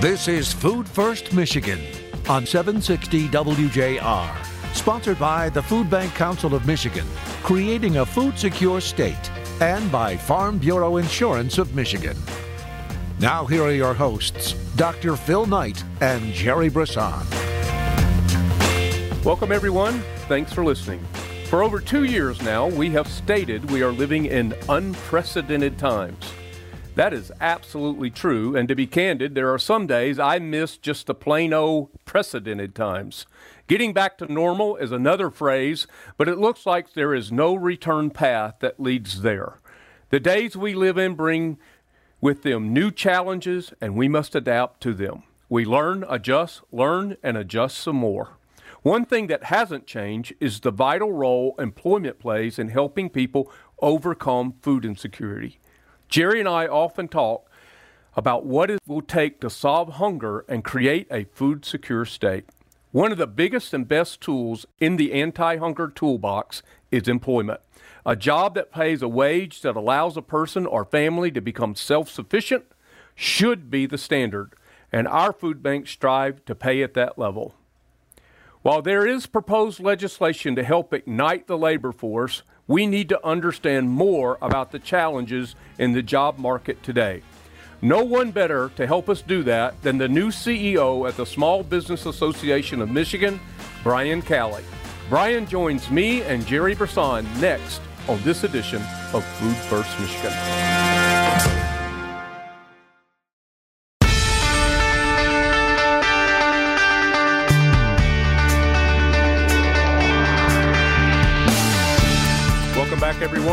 This is Food First Michigan on 760 WJR. Sponsored by the Food Bank Council of Michigan, creating a food secure state, and by Farm Bureau Insurance of Michigan. Now, here are your hosts, Dr. Phil Knight and Jerry Brisson. Welcome, everyone. Thanks for listening. For over two years now, we have stated we are living in unprecedented times. That is absolutely true, and to be candid, there are some days I miss just the plain old precedented times. Getting back to normal is another phrase, but it looks like there is no return path that leads there. The days we live in bring with them new challenges, and we must adapt to them. We learn, adjust, learn, and adjust some more. One thing that hasn't changed is the vital role employment plays in helping people overcome food insecurity. Jerry and I often talk about what it will take to solve hunger and create a food secure state. One of the biggest and best tools in the anti hunger toolbox is employment. A job that pays a wage that allows a person or family to become self sufficient should be the standard, and our food banks strive to pay at that level. While there is proposed legislation to help ignite the labor force, we need to understand more about the challenges in the job market today. No one better to help us do that than the new CEO at the Small Business Association of Michigan, Brian Calley. Brian joins me and Jerry Brisson next on this edition of Food First Michigan.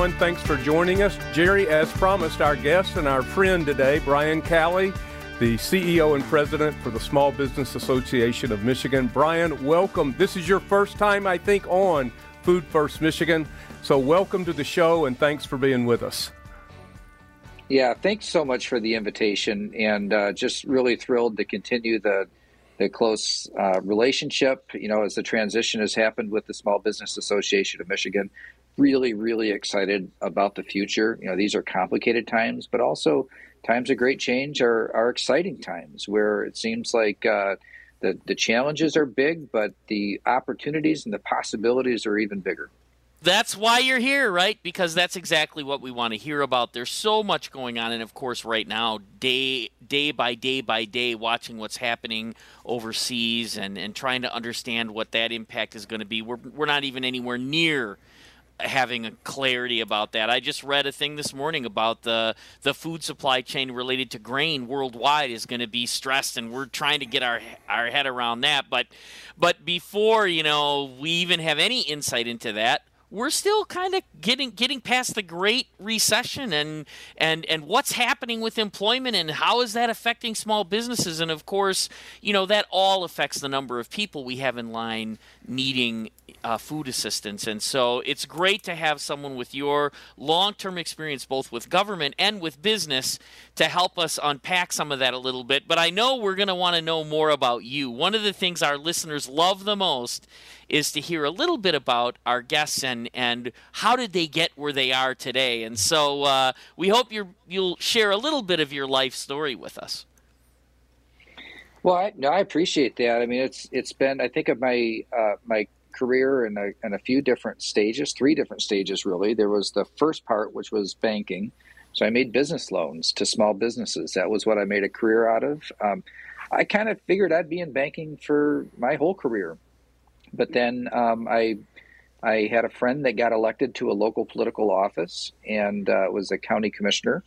Everyone. Thanks for joining us. Jerry, as promised, our guest and our friend today, Brian Calley, the CEO and president for the Small Business Association of Michigan. Brian, welcome. This is your first time, I think, on Food First Michigan. So, welcome to the show and thanks for being with us. Yeah, thanks so much for the invitation, and uh, just really thrilled to continue the the close uh, relationship. You know, as the transition has happened with the Small Business Association of Michigan, really, really excited about the future. You know, these are complicated times, but also times of great change are, are exciting times where it seems like uh, the, the challenges are big, but the opportunities and the possibilities are even bigger. That's why you're here, right? Because that's exactly what we want to hear about. There's so much going on, and of course, right now, day day by day by day, watching what's happening overseas and, and trying to understand what that impact is going to be. We're, we're not even anywhere near having a clarity about that. I just read a thing this morning about the the food supply chain related to grain worldwide is going to be stressed and we're trying to get our our head around that. But but before, you know, we even have any insight into that, we're still kind of getting getting past the great recession and and and what's happening with employment and how is that affecting small businesses and of course you know that all affects the number of people we have in line needing uh, food assistance. And so it's great to have someone with your long term experience, both with government and with business, to help us unpack some of that a little bit. But I know we're going to want to know more about you. One of the things our listeners love the most is to hear a little bit about our guests and, and how did they get where they are today. And so uh, we hope you you'll share a little bit of your life story with us. Well, I, no, I appreciate that. I mean, it's it's been I think of my uh, my career in a, in a few different stages, three different stages really. There was the first part, which was banking. So I made business loans to small businesses. That was what I made a career out of. Um, I kind of figured I'd be in banking for my whole career, but then um, I I had a friend that got elected to a local political office and uh, was a county commissioner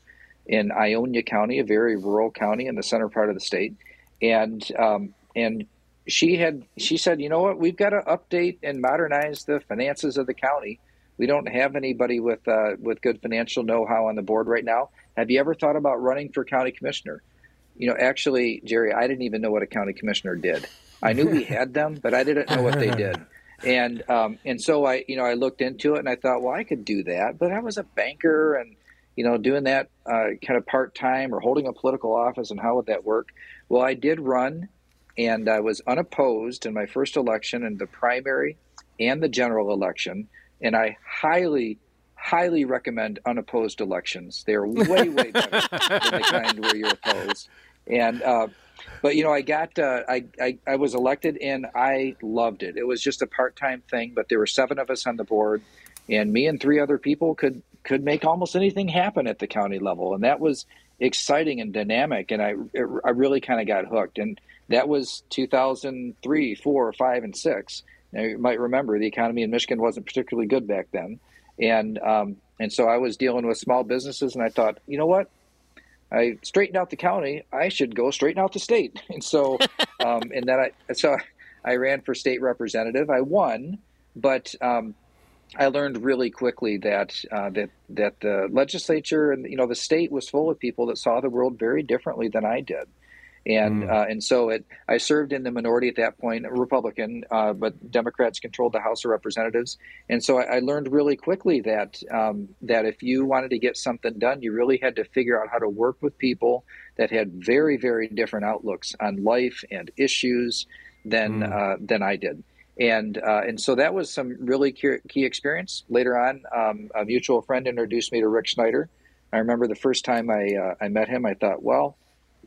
in Ionia County, a very rural county in the center part of the state, and um, and she had she said, you know what, we've got to update and modernize the finances of the county. We don't have anybody with uh, with good financial know-how on the board right now. Have you ever thought about running for county commissioner? You know, actually, Jerry, I didn't even know what a county commissioner did. I knew we had them, but I didn't know what they did. And um, and so I, you know, I looked into it and I thought, well, I could do that. But I was a banker and you know, doing that uh, kind of part time or holding a political office, and how would that work? Well, I did run and I was unopposed in my first election in the primary and the general election. And I highly, highly recommend unopposed elections. They're way, way better than the kind where you're opposed. And uh, but you know, I got uh, I, I I was elected and I loved it. It was just a part time thing, but there were seven of us on the board, and me and three other people could could make almost anything happen at the county level, and that was exciting and dynamic. And I I really kind of got hooked, and that was 2003, four, five, and six. Now, you might remember the economy in Michigan wasn't particularly good back then, and um, and so I was dealing with small businesses, and I thought, you know what, I straightened out the county. I should go straighten out the state. And so, um, and then I, so I ran for state representative. I won, but um, I learned really quickly that uh, that that the legislature and you know the state was full of people that saw the world very differently than I did and mm. uh, and so it I served in the minority at that point, Republican, uh, but Democrats controlled the House of Representatives, and so I, I learned really quickly that um, that if you wanted to get something done, you really had to figure out how to work with people that had very very different outlooks on life and issues than mm. uh, than I did. And uh, and so that was some really key, experience. Later on, um, a mutual friend introduced me to Rick Snyder. I remember the first time I uh, I met him, I thought, well,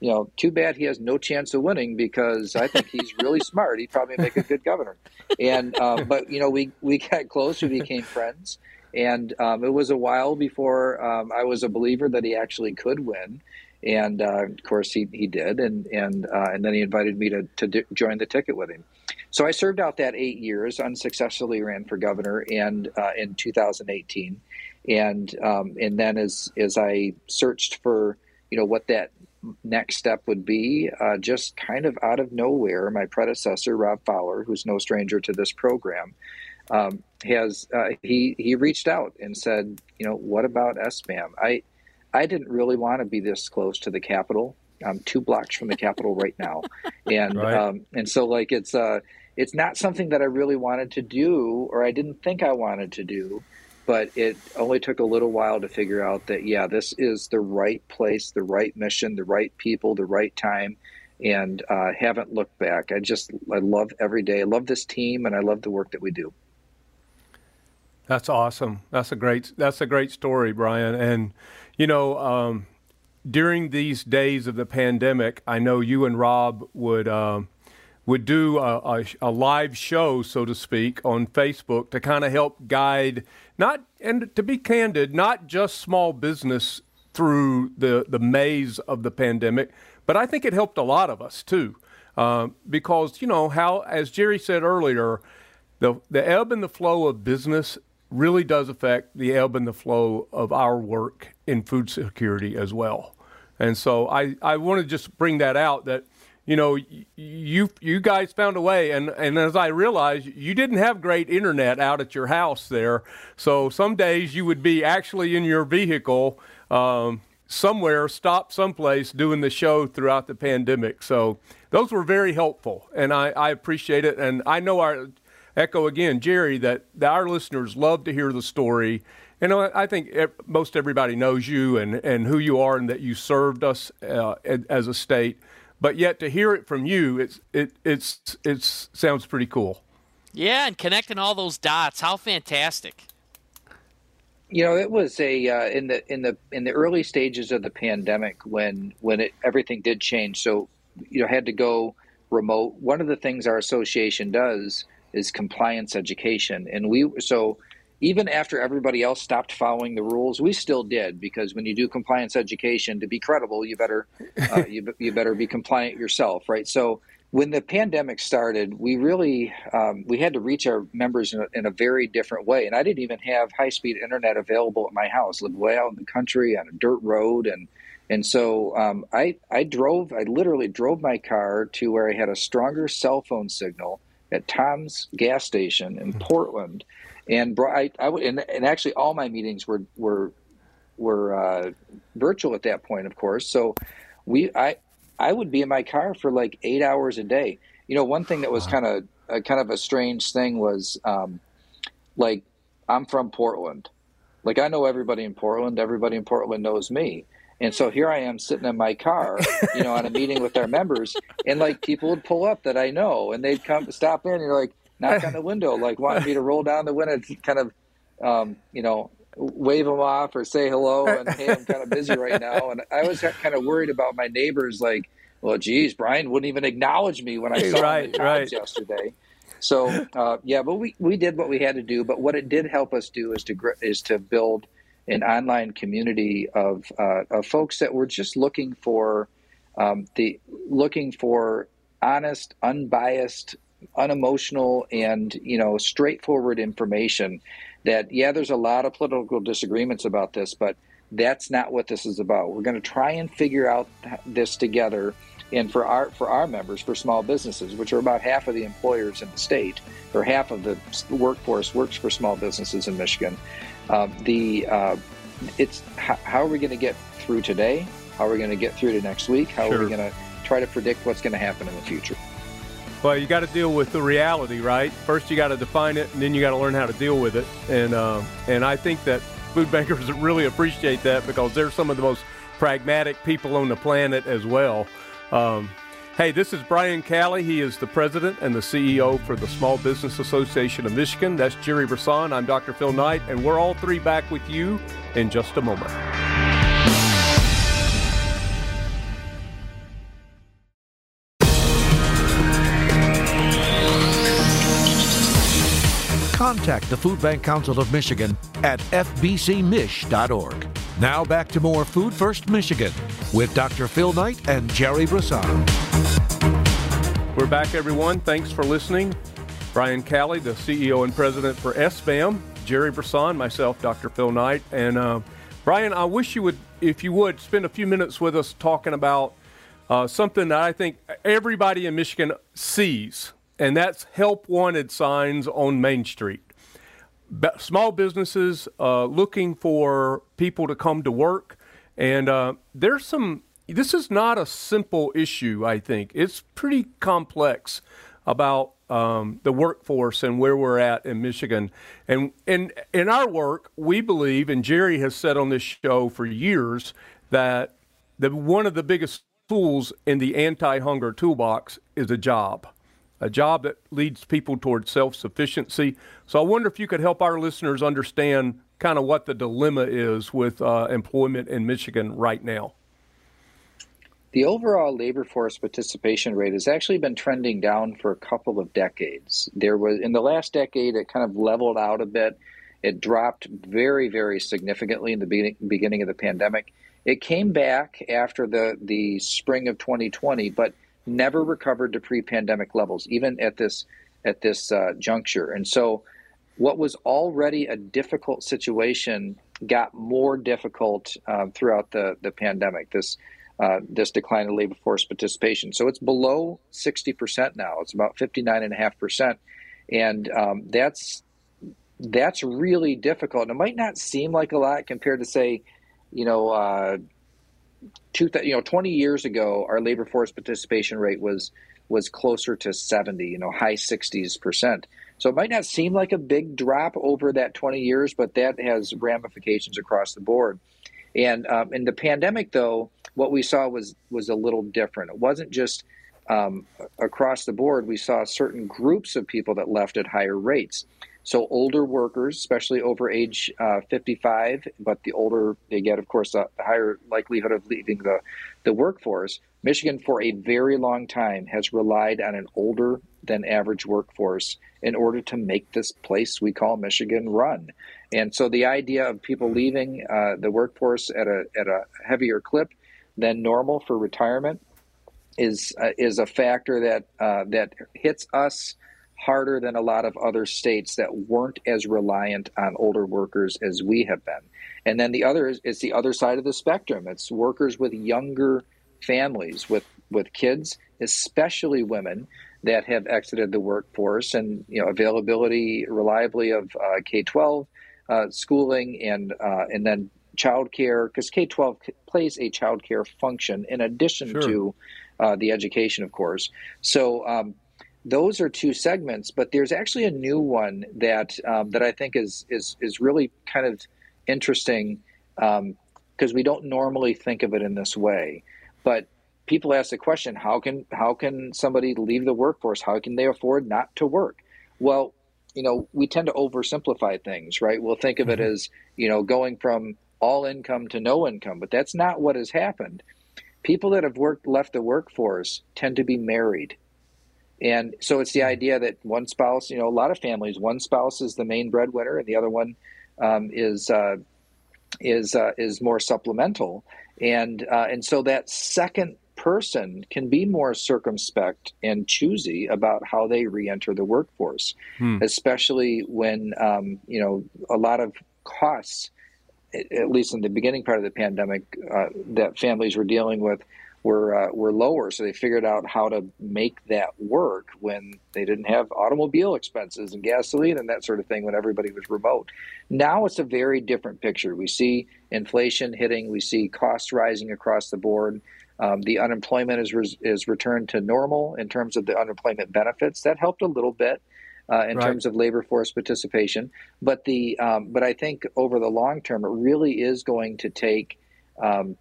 you know, too bad he has no chance of winning because I think he's really smart. He'd probably make a good governor. And um, but you know, we we got close. We became friends, and um, it was a while before um, I was a believer that he actually could win. And uh, of course, he, he did, and and uh, and then he invited me to to d- join the ticket with him. So I served out that eight years, unsuccessfully ran for governor, and uh, in 2018, and um, and then as as I searched for you know what that next step would be uh, just kind of out of nowhere. My predecessor, Rob Fowler, who's no stranger to this program, um, has uh, he he reached out and said, you know, what about SBAM? I I didn't really want to be this close to the Capitol. I'm two blocks from the Capitol right now, and right. Um, and so like it's uh it's not something that I really wanted to do or I didn't think I wanted to do but it only took a little while to figure out that yeah this is the right place the right mission the right people the right time and uh, haven't looked back. I just i love every day. I love this team and i love the work that we do. That's awesome. That's a great that's a great story brian. And you know um, during these days of the pandemic i know you and rob would um, would do a, a, a, live show, so to speak, on Facebook to kind of help guide not and to be candid, not just small business through the the maze of the pandemic, but I think it helped a lot of us too, uh, because you know how, as Jerry said earlier, the the ebb and the flow of business really does affect the ebb and the flow of our work in food security as well. And so I, I want to just bring that out that you know, you you guys found a way, and and as I realized, you didn't have great internet out at your house there. So some days you would be actually in your vehicle um, somewhere, stop someplace, doing the show throughout the pandemic. So those were very helpful, and I, I appreciate it. And I know our echo again, Jerry, that, that our listeners love to hear the story. And I think most everybody knows you and, and who you are, and that you served us uh, as a state but yet to hear it from you, it's it it's it's sounds pretty cool. Yeah, and connecting all those dots, how fantastic! You know, it was a uh, in the in the in the early stages of the pandemic when when it, everything did change. So you know, had to go remote. One of the things our association does is compliance education, and we so even after everybody else stopped following the rules, we still did because when you do compliance education, to be credible, you better uh, you, you better be compliant yourself, right? So when the pandemic started, we really um, we had to reach our members in a, in a, very different way, and I didn't even have high speed internet available at my house. I lived way out in the country on a dirt road, and and so um, I I drove I literally drove my car to where I had a stronger cell phone signal at Tom's gas station in hmm. Portland and I, I would, and, and actually all my meetings were were were uh, virtual at that point, of course. So we, I, I would be in my car for like eight hours a day. You know, one thing that was kind of uh, kind of a strange thing was, um, like, I'm from Portland. Like I know everybody in Portland. Everybody in Portland knows me. And so here I am sitting in my car, you know, on a meeting with our members, and like people would pull up that I know, and they'd come stop in, and you're like, knock on the window, like wanting me to roll down the window, to kind of, um, you know, wave them off or say hello. And hey, I'm kind of busy right now. And I was kind of worried about my neighbors, like, well, geez, Brian wouldn't even acknowledge me when I saw right, him right. yesterday. So uh, yeah, but we, we did what we had to do. But what it did help us do is to is to build an online community of uh, of folks that were just looking for um, the looking for honest, unbiased, unemotional, and you know straightforward information. That yeah, there's a lot of political disagreements about this, but that's not what this is about. We're going to try and figure out this together. And for our for our members, for small businesses, which are about half of the employers in the state, or half of the workforce works for small businesses in Michigan. Uh, the uh, it's how, how, are we going to get through today? How are we going to get through to next week? How sure. are we going to try to predict what's going to happen in the future? Well, you got to deal with the reality, right? First, you got to define it, and then you got to learn how to deal with it. And uh, and I think that food bankers really appreciate that because they're some of the most pragmatic people on the planet as well. Um, hey, this is Brian Calley. He is the president and the CEO for the Small Business Association of Michigan. That's Jerry Brisson. I'm Dr. Phil Knight, and we're all three back with you in just a moment. Contact the Food Bank Council of Michigan at fbcmich.org. Now back to more Food First Michigan with Dr. Phil Knight and Jerry Brisson. We're back, everyone. Thanks for listening. Brian Calley, the CEO and president for SBAM, Jerry Brisson, myself, Dr. Phil Knight. And uh, Brian, I wish you would, if you would, spend a few minutes with us talking about uh, something that I think everybody in Michigan sees, and that's help wanted signs on Main Street small businesses uh, looking for people to come to work. And uh, there's some, this is not a simple issue, I think. It's pretty complex about um, the workforce and where we're at in Michigan. And in, in our work, we believe, and Jerry has said on this show for years, that the, one of the biggest tools in the anti hunger toolbox is a job a job that leads people towards self sufficiency. So I wonder if you could help our listeners understand kind of what the dilemma is with uh, employment in Michigan right now. The overall labor force participation rate has actually been trending down for a couple of decades. There was in the last decade it kind of leveled out a bit. It dropped very, very significantly in the beginning of the pandemic. It came back after the the spring of 2020, but never recovered to pre-pandemic levels, even at this at this uh, juncture. And so, what was already a difficult situation got more difficult uh, throughout the the pandemic. This uh, this decline in labor force participation. So it's below 60% now. It's about 59.5%. And um, that's that's really difficult. And it might not seem like a lot compared to, say, you know, uh, two, you know, 20 years ago, our labor force participation rate was was closer to 70, you know, high 60s percent. So it might not seem like a big drop over that 20 years, but that has ramifications across the board. And um, in the pandemic, though, what we saw was was a little different. It wasn't just um, across the board. We saw certain groups of people that left at higher rates. So older workers, especially over age uh, 55, but the older they get, of course, the higher likelihood of leaving the, the workforce. Michigan, for a very long time, has relied on an older than average workforce in order to make this place we call Michigan run. And so the idea of people leaving uh, the workforce at a, at a heavier clip than normal for retirement is uh, is a factor that uh, that hits us harder than a lot of other states that weren't as reliant on older workers as we have been. And then the other is, is the other side of the spectrum. It's workers with younger families, with, with kids, especially women that have exited the workforce and you know availability reliably of uh, K-12 uh, schooling and uh, and then childcare because K-12 plays a childcare function in addition sure. to uh, the education, of course. So um, those are two segments, but there's actually a new one that um, that I think is is is really kind of interesting because um, we don't normally think of it in this way. But people ask the question: How can how can somebody leave the workforce? How can they afford not to work? Well, you know, we tend to oversimplify things, right? We'll think of it mm-hmm. as you know going from all income to no income, but that's not what has happened people that have worked left the workforce tend to be married. And so it's the idea that one spouse, you know, a lot of families, one spouse is the main breadwinner, and the other one um, is uh, is uh, is more supplemental, and uh, and so that second person can be more circumspect and choosy about how they re-enter the workforce, hmm. especially when um, you know a lot of costs, at least in the beginning part of the pandemic, uh, that families were dealing with were uh, were lower. So they figured out how to make that work when they didn't have automobile expenses and gasoline and that sort of thing when everybody was remote. Now it's a very different picture. We see inflation hitting. We see costs rising across the board. Um, the unemployment is re- is returned to normal in terms of the unemployment benefits. That helped a little bit. Uh, in right. terms of labor force participation, but the um, but I think over the long term, it really is going to take um,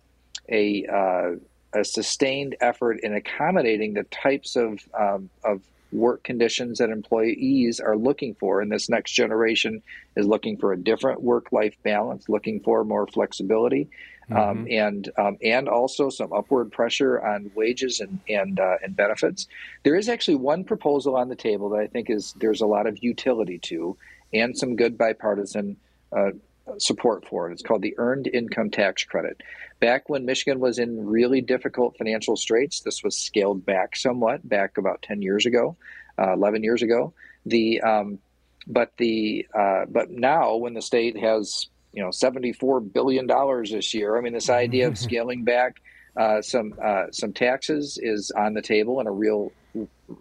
a uh, a sustained effort in accommodating the types of, um, of work conditions that employees are looking for. And this next generation is looking for a different work life balance, looking for more flexibility. Um, mm-hmm. Um, and um, and also some upward pressure on wages and and uh, and benefits. There is actually one proposal on the table that I think is there's a lot of utility to, and some good bipartisan uh, support for it. It's called the Earned Income Tax Credit. Back when Michigan was in really difficult financial straits, this was scaled back somewhat, back about 10 years ago, uh, 11 years ago. The um, but the uh, but now when the state has you know 74 billion dollars this year, I mean this idea of scaling back uh, some uh, some taxes is on the table in a real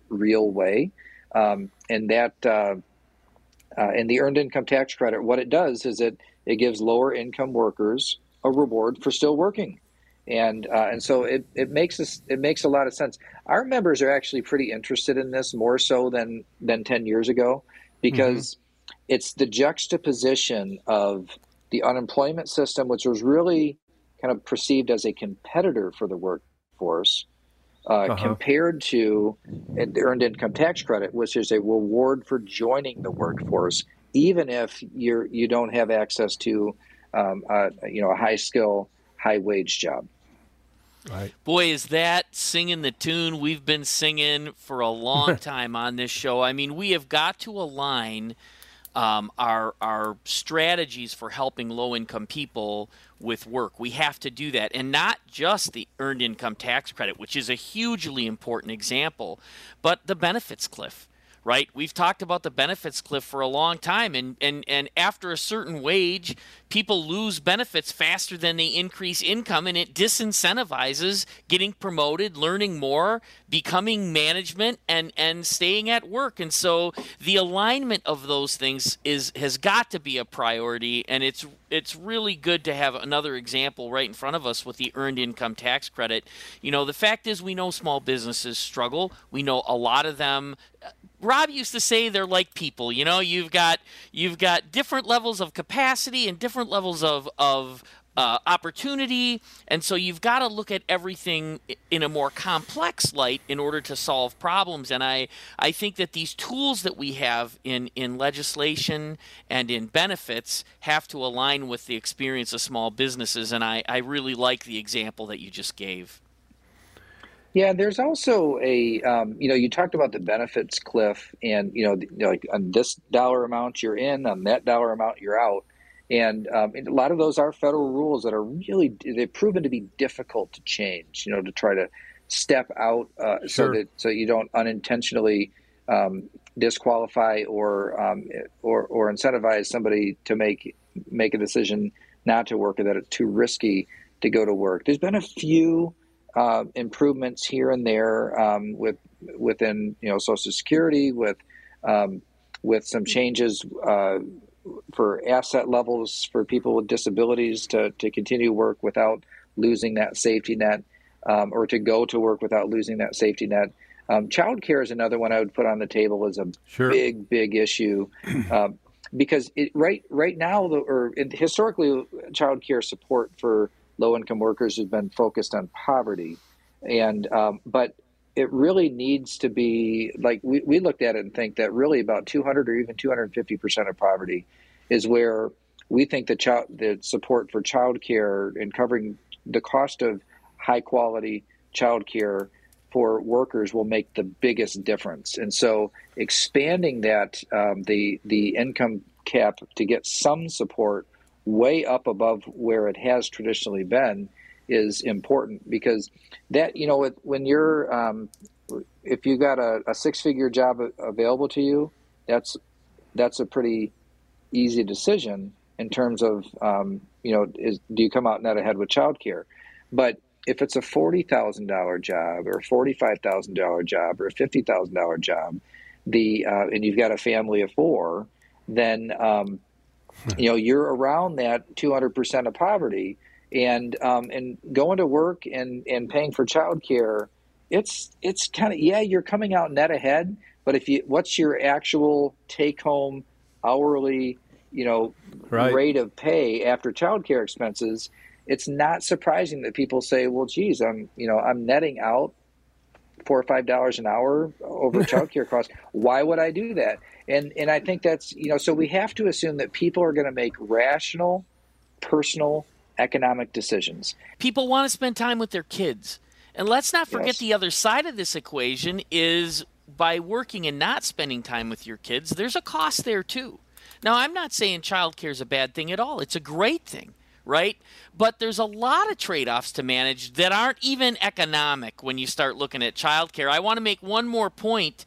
real way, um, and that. Uh, uh, and the earned income tax credit, what it does is it it gives lower income workers a reward for still working. And uh, and so it, it makes us it makes a lot of sense. Our members are actually pretty interested in this more so than than ten years ago, because mm-hmm. it's the juxtaposition of the unemployment system, which was really kind of perceived as a competitor for the workforce, uh, uh-huh. compared to the earned income tax credit, which is a reward for joining the workforce even if you're you don't have access to um, a, you know a high skill, high wage job. Right. Boy, is that singing the tune we've been singing for a long time on this show. I mean, we have got to align um, our our strategies for helping low income people with work. We have to do that, and not just the earned income tax credit, which is a hugely important example, but the benefits cliff right? We've talked about the benefits cliff for a long time, and, and, and after a certain wage, people lose benefits faster than they increase income, and it disincentivizes getting promoted, learning more, becoming management, and, and staying at work. And so the alignment of those things is has got to be a priority, and it's it's really good to have another example right in front of us with the earned income tax credit. You know, the fact is we know small businesses struggle. We know a lot of them uh, Rob used to say they're like people. You know, you've got you've got different levels of capacity and different levels of of uh, opportunity, and so you've got to look at everything in a more complex light in order to solve problems. And I I think that these tools that we have in in legislation and in benefits have to align with the experience of small businesses. And I I really like the example that you just gave. Yeah, there's also a um, you know you talked about the benefits cliff, and you know like on this dollar amount you're in, on that dollar amount you're out, and, um, and a lot of those are federal rules that are really they've proven to be difficult to change. You know, to try to step out uh, sure. so that so you don't unintentionally um, disqualify or um, or or incentivize somebody to make make a decision not to work or that it's too risky to go to work. There's been a few uh, improvements here and there um, with within you know Social Security with um, with some changes uh, for asset levels for people with disabilities to to continue work without losing that safety net um, or to go to work without losing that safety net. Um, child care is another one I would put on the table as a sure. big big issue. Um, because it, right right now, or historically, child care support for low income workers has been focused on poverty, and um, but it really needs to be like we, we looked at it and think that really about 200 or even 250 percent of poverty is where we think the child the support for child care and covering the cost of high quality childcare for workers will make the biggest difference. And so expanding that um, the the income cap to get some support way up above where it has traditionally been is important because that you know when you're um, if you got a, a six figure job available to you that's that's a pretty easy decision in terms of um, you know is do you come out net ahead with childcare? But if it's a forty thousand dollar job or a forty five thousand dollar job or a fifty thousand dollar job the uh, and you've got a family of four then um, you know you're around that 200% of poverty and um, and going to work and and paying for childcare it's it's kind of yeah you're coming out net ahead but if you what's your actual take home hourly you know right. rate of pay after childcare expenses it's not surprising that people say well geez i'm you know i'm netting out four or five dollars an hour over childcare costs why would i do that and and I think that's you know so we have to assume that people are going to make rational, personal, economic decisions. People want to spend time with their kids, and let's not forget yes. the other side of this equation is by working and not spending time with your kids, there's a cost there too. Now, I'm not saying childcare is a bad thing at all. It's a great thing, right? But there's a lot of trade offs to manage that aren't even economic when you start looking at childcare. I want to make one more point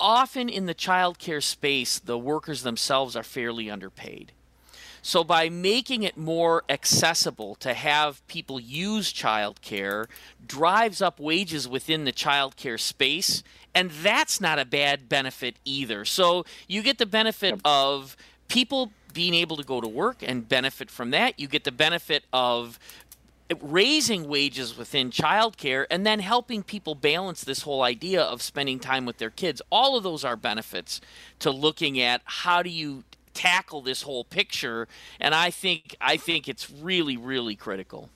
often in the childcare space, the workers themselves are fairly underpaid. So, by making it more accessible to have people use childcare, drives up wages within the childcare space, and that's not a bad benefit either. So, you get the benefit of people being able to go to work and benefit from that. You get the benefit of raising wages within childcare and then helping people balance this whole idea of spending time with their kids. All of those are benefits to looking at how do you tackle this whole picture and I think I think it's really really critical.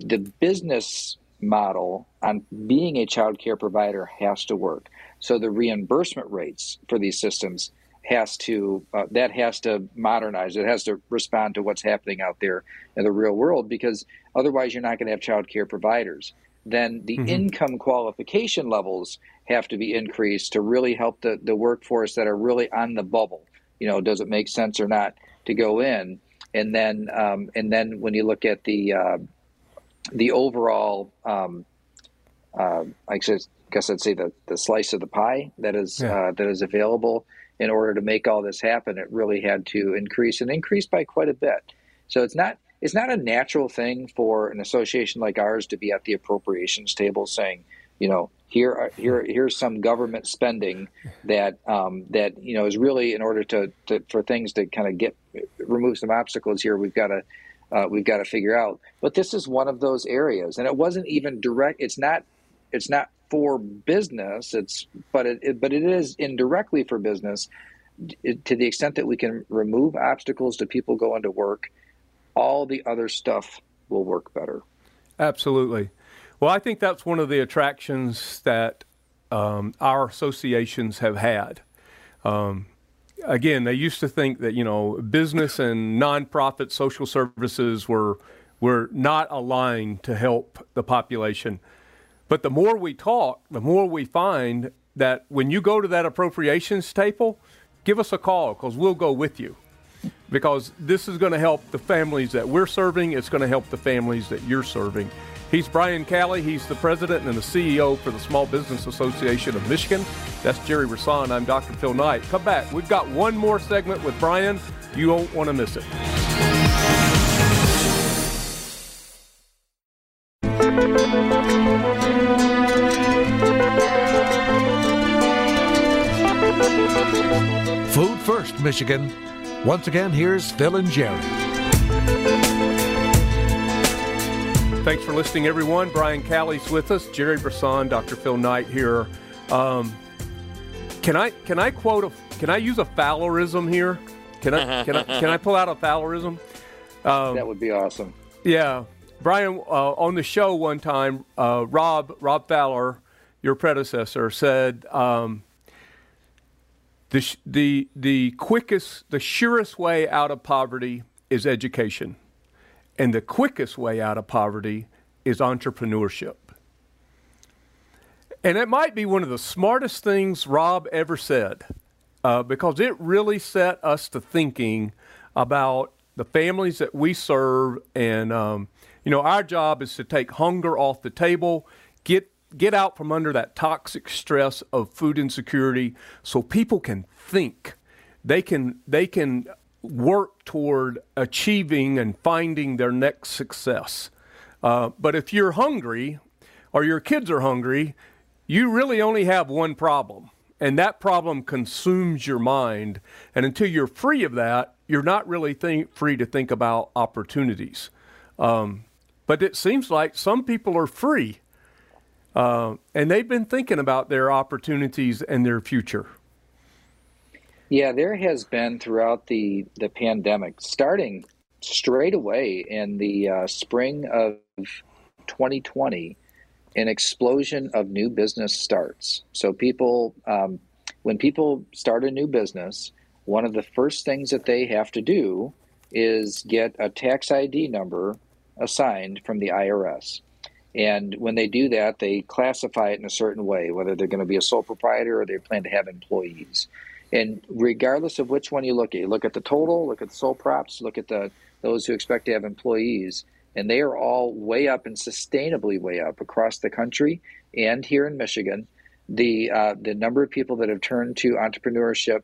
The business model on being a child care provider has to work. So the reimbursement rates for these systems has to uh, that has to modernize. It has to respond to what's happening out there in the real world because otherwise you're not going to have child care providers. Then the mm-hmm. income qualification levels have to be increased to really help the, the workforce that are really on the bubble. You know, does it make sense or not to go in? And then um, and then when you look at the uh, the overall, um, uh, I guess, guess I'd say the, the slice of the pie that is yeah. uh, that is available in order to make all this happen, it really had to increase and increase by quite a bit. So it's not it's not a natural thing for an association like ours to be at the appropriations table saying, you know, here are, here here's some government spending that um, that you know is really in order to, to for things to kind of get remove some obstacles here. We've got to uh, we've got to figure out. But this is one of those areas, and it wasn't even direct. It's not it's not for business. It's but it, it but it is indirectly for business to the extent that we can remove obstacles to people going to work. All the other stuff will work better. Absolutely. Well, I think that's one of the attractions that um, our associations have had. Um, again, they used to think that you know business and nonprofit social services were were not aligned to help the population. But the more we talk, the more we find that when you go to that appropriations table, give us a call because we'll go with you. Because this is going to help the families that we're serving, it's going to help the families that you're serving. He's Brian Calley. He's the president and the CEO for the Small Business Association of Michigan. That's Jerry Brisson. I'm Dr. Phil Knight. Come back. We've got one more segment with Brian. You don't want to miss it. Food First, Michigan. Once again, here's Phil and Jerry. Thanks for listening, everyone. Brian Calley's with us. Jerry Brisson, Dr. Phil Knight here. Um, can I can I quote a can I use a Fowlerism here? Can I can I can I pull out a Fowlerism? Um, that would be awesome. Yeah, Brian, uh, on the show one time, uh, Rob Rob Fowler, your predecessor, said um, the the the quickest, the surest way out of poverty is education, and the quickest way out of poverty is entrepreneurship. And it might be one of the smartest things Rob ever said uh, because it really set us to thinking about the families that we serve. And, um, you know, our job is to take hunger off the table, get, get out from under that toxic stress of food insecurity so people can think. They can, they can work toward achieving and finding their next success. Uh, but if you're hungry or your kids are hungry, you really only have one problem, and that problem consumes your mind. And until you're free of that, you're not really think, free to think about opportunities. Um, but it seems like some people are free, uh, and they've been thinking about their opportunities and their future. Yeah, there has been throughout the the pandemic, starting straight away in the uh, spring of 2020 an explosion of new business starts. So people, um, when people start a new business, one of the first things that they have to do is get a tax ID number assigned from the IRS. And when they do that, they classify it in a certain way, whether they're going to be a sole proprietor or they plan to have employees. And regardless of which one you look at, you look at the total, look at the sole props, look at the those who expect to have employees, and they are all way up and sustainably way up across the country and here in Michigan. The uh, the number of people that have turned to entrepreneurship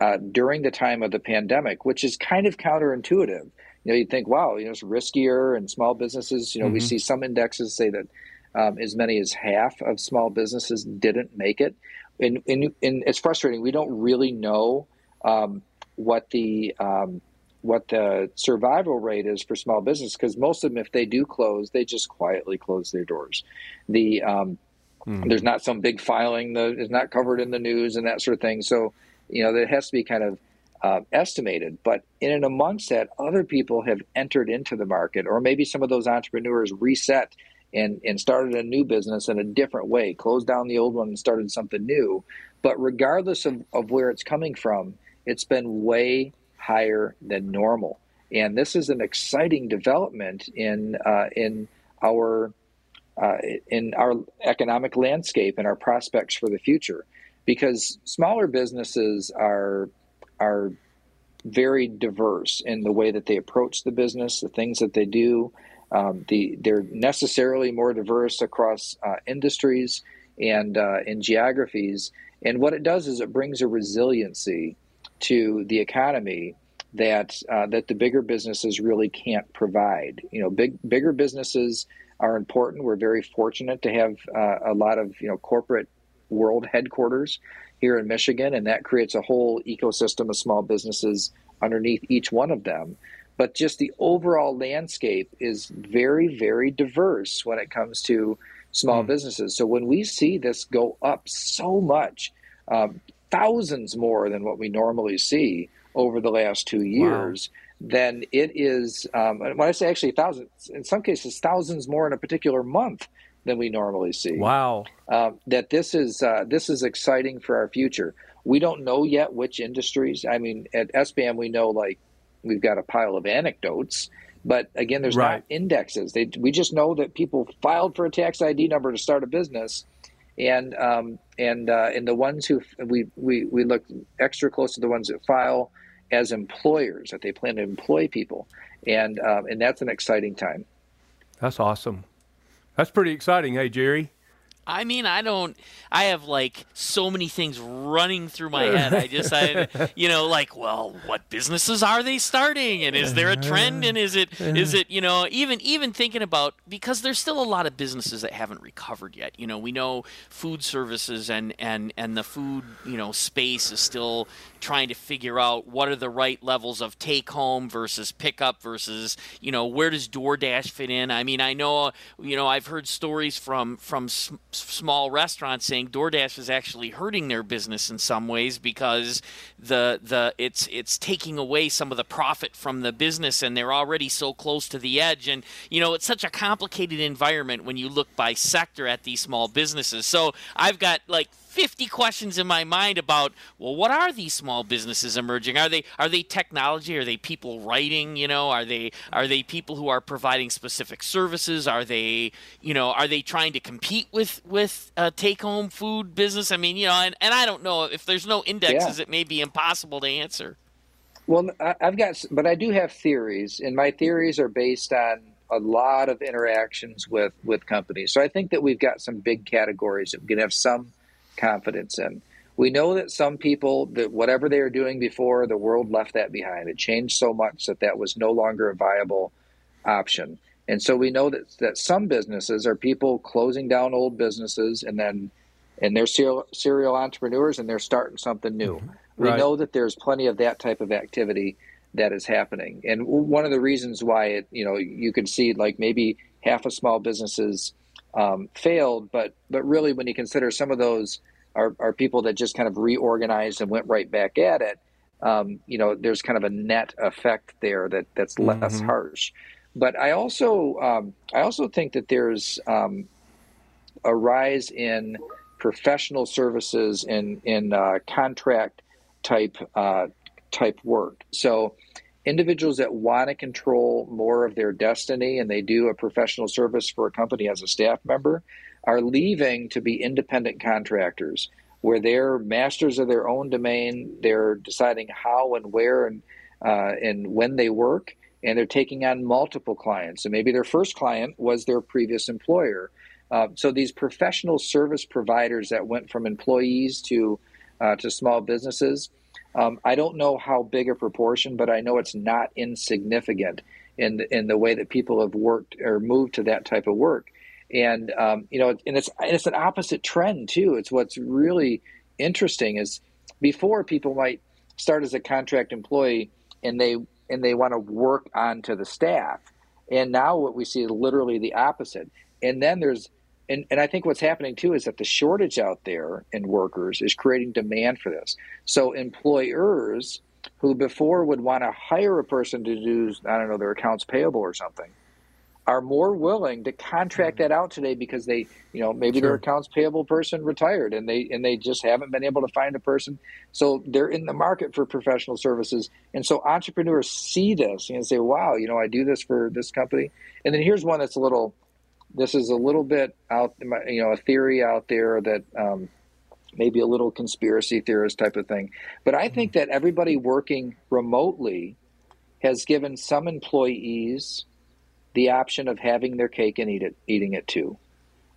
uh, during the time of the pandemic, which is kind of counterintuitive. You know, you think, wow, you know, it's riskier and small businesses. You know, mm-hmm. we see some indexes say that um, as many as half of small businesses didn't make it, and and, and it's frustrating. We don't really know um, what the um, what the survival rate is for small business because most of them, if they do close, they just quietly close their doors. The um, mm. there's not some big filing that is not covered in the news and that sort of thing. So you know that has to be kind of uh, estimated. But in and amongst that, other people have entered into the market, or maybe some of those entrepreneurs reset and and started a new business in a different way, closed down the old one and started something new. But regardless of, of where it's coming from, it's been way higher than normal. And this is an exciting development in uh, in our uh, in our economic landscape and our prospects for the future, because smaller businesses are are very diverse in the way that they approach the business, the things that they do. Um, the they're necessarily more diverse across uh, industries and uh, in geographies. And what it does is it brings a resiliency to the economy that uh, that the bigger businesses really can't provide. You know, big bigger businesses are important. We're very fortunate to have uh, a lot of you know corporate world headquarters here in Michigan, and that creates a whole ecosystem of small businesses underneath each one of them. But just the overall landscape is very, very diverse when it comes to small mm. businesses. So when we see this go up so much, um, thousands more than what we normally see over the last two years, wow. then it is, um, when I say actually thousands, in some cases, thousands more in a particular month than we normally see. Wow. Uh, that this is, uh, this is exciting for our future. We don't know yet which industries. I mean, at SBAM, we know like we've got a pile of anecdotes. But again, there's right. not indexes. They, we just know that people filed for a tax ID number to start a business, and um, and uh, and the ones who we, we we look extra close to the ones that file as employers that they plan to employ people, and um, and that's an exciting time. That's awesome. That's pretty exciting, hey Jerry. I mean, I don't. I have like so many things running through my head. I just, I, you know, like, well, what businesses are they starting, and is there a trend, and is it, is it, you know, even even thinking about because there's still a lot of businesses that haven't recovered yet. You know, we know food services and and and the food, you know, space is still trying to figure out what are the right levels of take home versus pickup versus, you know, where does DoorDash fit in? I mean, I know, you know, I've heard stories from from small restaurants saying DoorDash is actually hurting their business in some ways because the the it's it's taking away some of the profit from the business and they're already so close to the edge and you know it's such a complicated environment when you look by sector at these small businesses. So I've got like 50 questions in my mind about well what are these small businesses emerging? Are they are they technology? Are they people writing you know? Are they are they people who are providing specific services? Are they you know are they trying to compete with with uh, take home food business? I mean you know and, and i don't know if there's no indexes yeah. it may be impossible to answer. Well i've got but i do have theories and my theories are based on a lot of interactions with with companies. So i think that we've got some big categories that we can have some confidence in. We know that some people that whatever they were doing before, the world left that behind. It changed so much that that was no longer a viable option. And so we know that that some businesses are people closing down old businesses and then and they're serial, serial entrepreneurs and they're starting something new. Mm-hmm. Right. We know that there's plenty of that type of activity that is happening. And one of the reasons why it, you know, you can see like maybe half of small businesses um, failed, but but really when you consider some of those are, are people that just kind of reorganized and went right back at it, um, you know, there's kind of a net effect there that that's less mm-hmm. harsh. But I also um, I also think that there's um, a rise in professional services in in uh, contract type uh, type work. So individuals that want to control more of their destiny and they do a professional service for a company as a staff member are leaving to be independent contractors where they're masters of their own domain. They're deciding how and where and uh, and when they work and they're taking on multiple clients. And maybe their first client was their previous employer. Uh, so these professional service providers that went from employees to uh, to small businesses um, I don't know how big a proportion, but I know it's not insignificant in the, in the way that people have worked or moved to that type of work. And um, you know, and it's and it's an opposite trend too. It's what's really interesting is before people might start as a contract employee and they and they want to work onto the staff, and now what we see is literally the opposite. And then there's and, and I think what's happening too is that the shortage out there in workers is creating demand for this. So employers who before would want to hire a person to do, I don't know, their accounts payable or something, are more willing to contract mm-hmm. that out today because they, you know, maybe sure. their accounts payable person retired and they and they just haven't been able to find a person. So they're in the market for professional services. And so entrepreneurs see this and say, Wow, you know, I do this for this company. And then here's one that's a little this is a little bit out, you know, a theory out there that um, maybe a little conspiracy theorist type of thing. But I think that everybody working remotely has given some employees the option of having their cake and eat it, eating it too.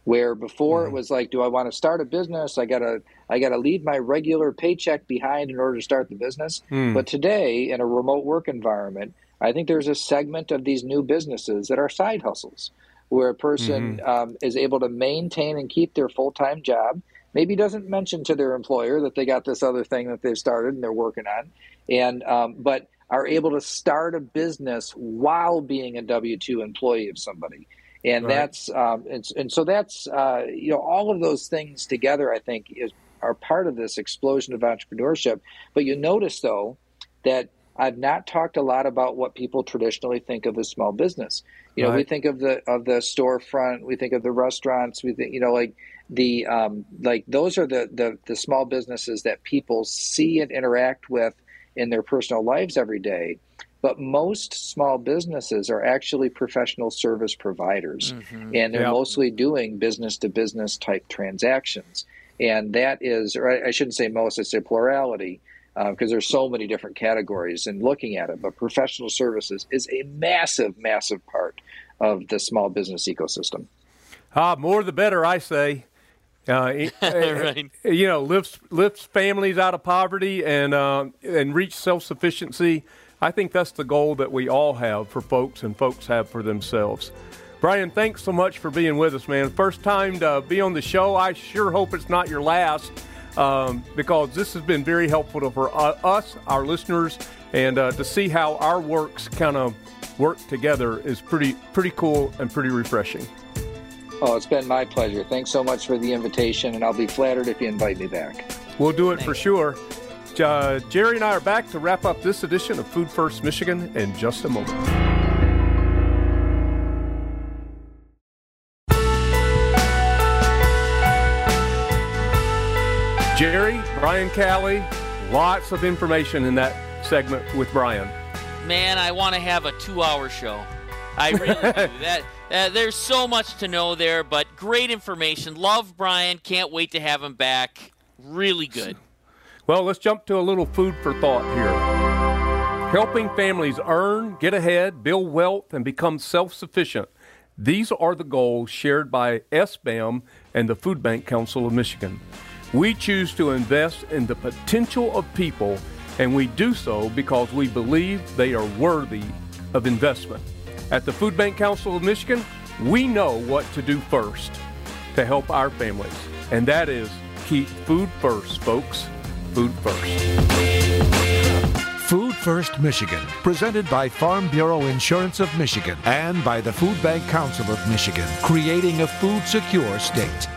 Where before mm-hmm. it was like, do I want to start a business? I gotta, I gotta leave my regular paycheck behind in order to start the business. Mm. But today, in a remote work environment, I think there's a segment of these new businesses that are side hustles where a person mm-hmm. um, is able to maintain and keep their full time job. Maybe doesn't mention to their employer that they got this other thing that they've started and they're working on, and um, but are able to start a business while being a W two employee of somebody, and right. that's um, and, and so that's uh, you know all of those things together. I think is are part of this explosion of entrepreneurship. But you notice though that I've not talked a lot about what people traditionally think of as small business. You know, right. we think of the of the storefront, we think of the restaurants, we think you know like the um, like those are the, the the small businesses that people see and interact with in their personal lives every day. But most small businesses are actually professional service providers, mm-hmm. and they're yep. mostly doing business to business type transactions. And that is, or I shouldn't say most, I say plurality because uh, there's so many different categories and looking at it. But professional services is a massive, massive part of the small business ecosystem. Ah, more the better, I say. Uh, right. You know, lifts lifts families out of poverty and uh, and reach self sufficiency. I think that's the goal that we all have for folks and folks have for themselves. Brian, thanks so much for being with us, man. First time to be on the show. I sure hope it's not your last um, because this has been very helpful for uh, us, our listeners, and uh, to see how our works kind of work together is pretty pretty cool and pretty refreshing. Oh, it's been my pleasure. Thanks so much for the invitation, and I'll be flattered if you invite me back. We'll do it Thanks. for sure. Uh, Jerry and I are back to wrap up this edition of Food First Michigan in just a moment. Brian Calley, lots of information in that segment with Brian. Man, I want to have a two-hour show. I really do. That uh, there's so much to know there, but great information. Love Brian. Can't wait to have him back. Really good. Well, let's jump to a little food for thought here. Helping families earn, get ahead, build wealth, and become self sufficient. These are the goals shared by SBAM and the Food Bank Council of Michigan. We choose to invest in the potential of people, and we do so because we believe they are worthy of investment. At the Food Bank Council of Michigan, we know what to do first to help our families, and that is keep food first, folks. Food first. Food First Michigan, presented by Farm Bureau Insurance of Michigan and by the Food Bank Council of Michigan, creating a food secure state.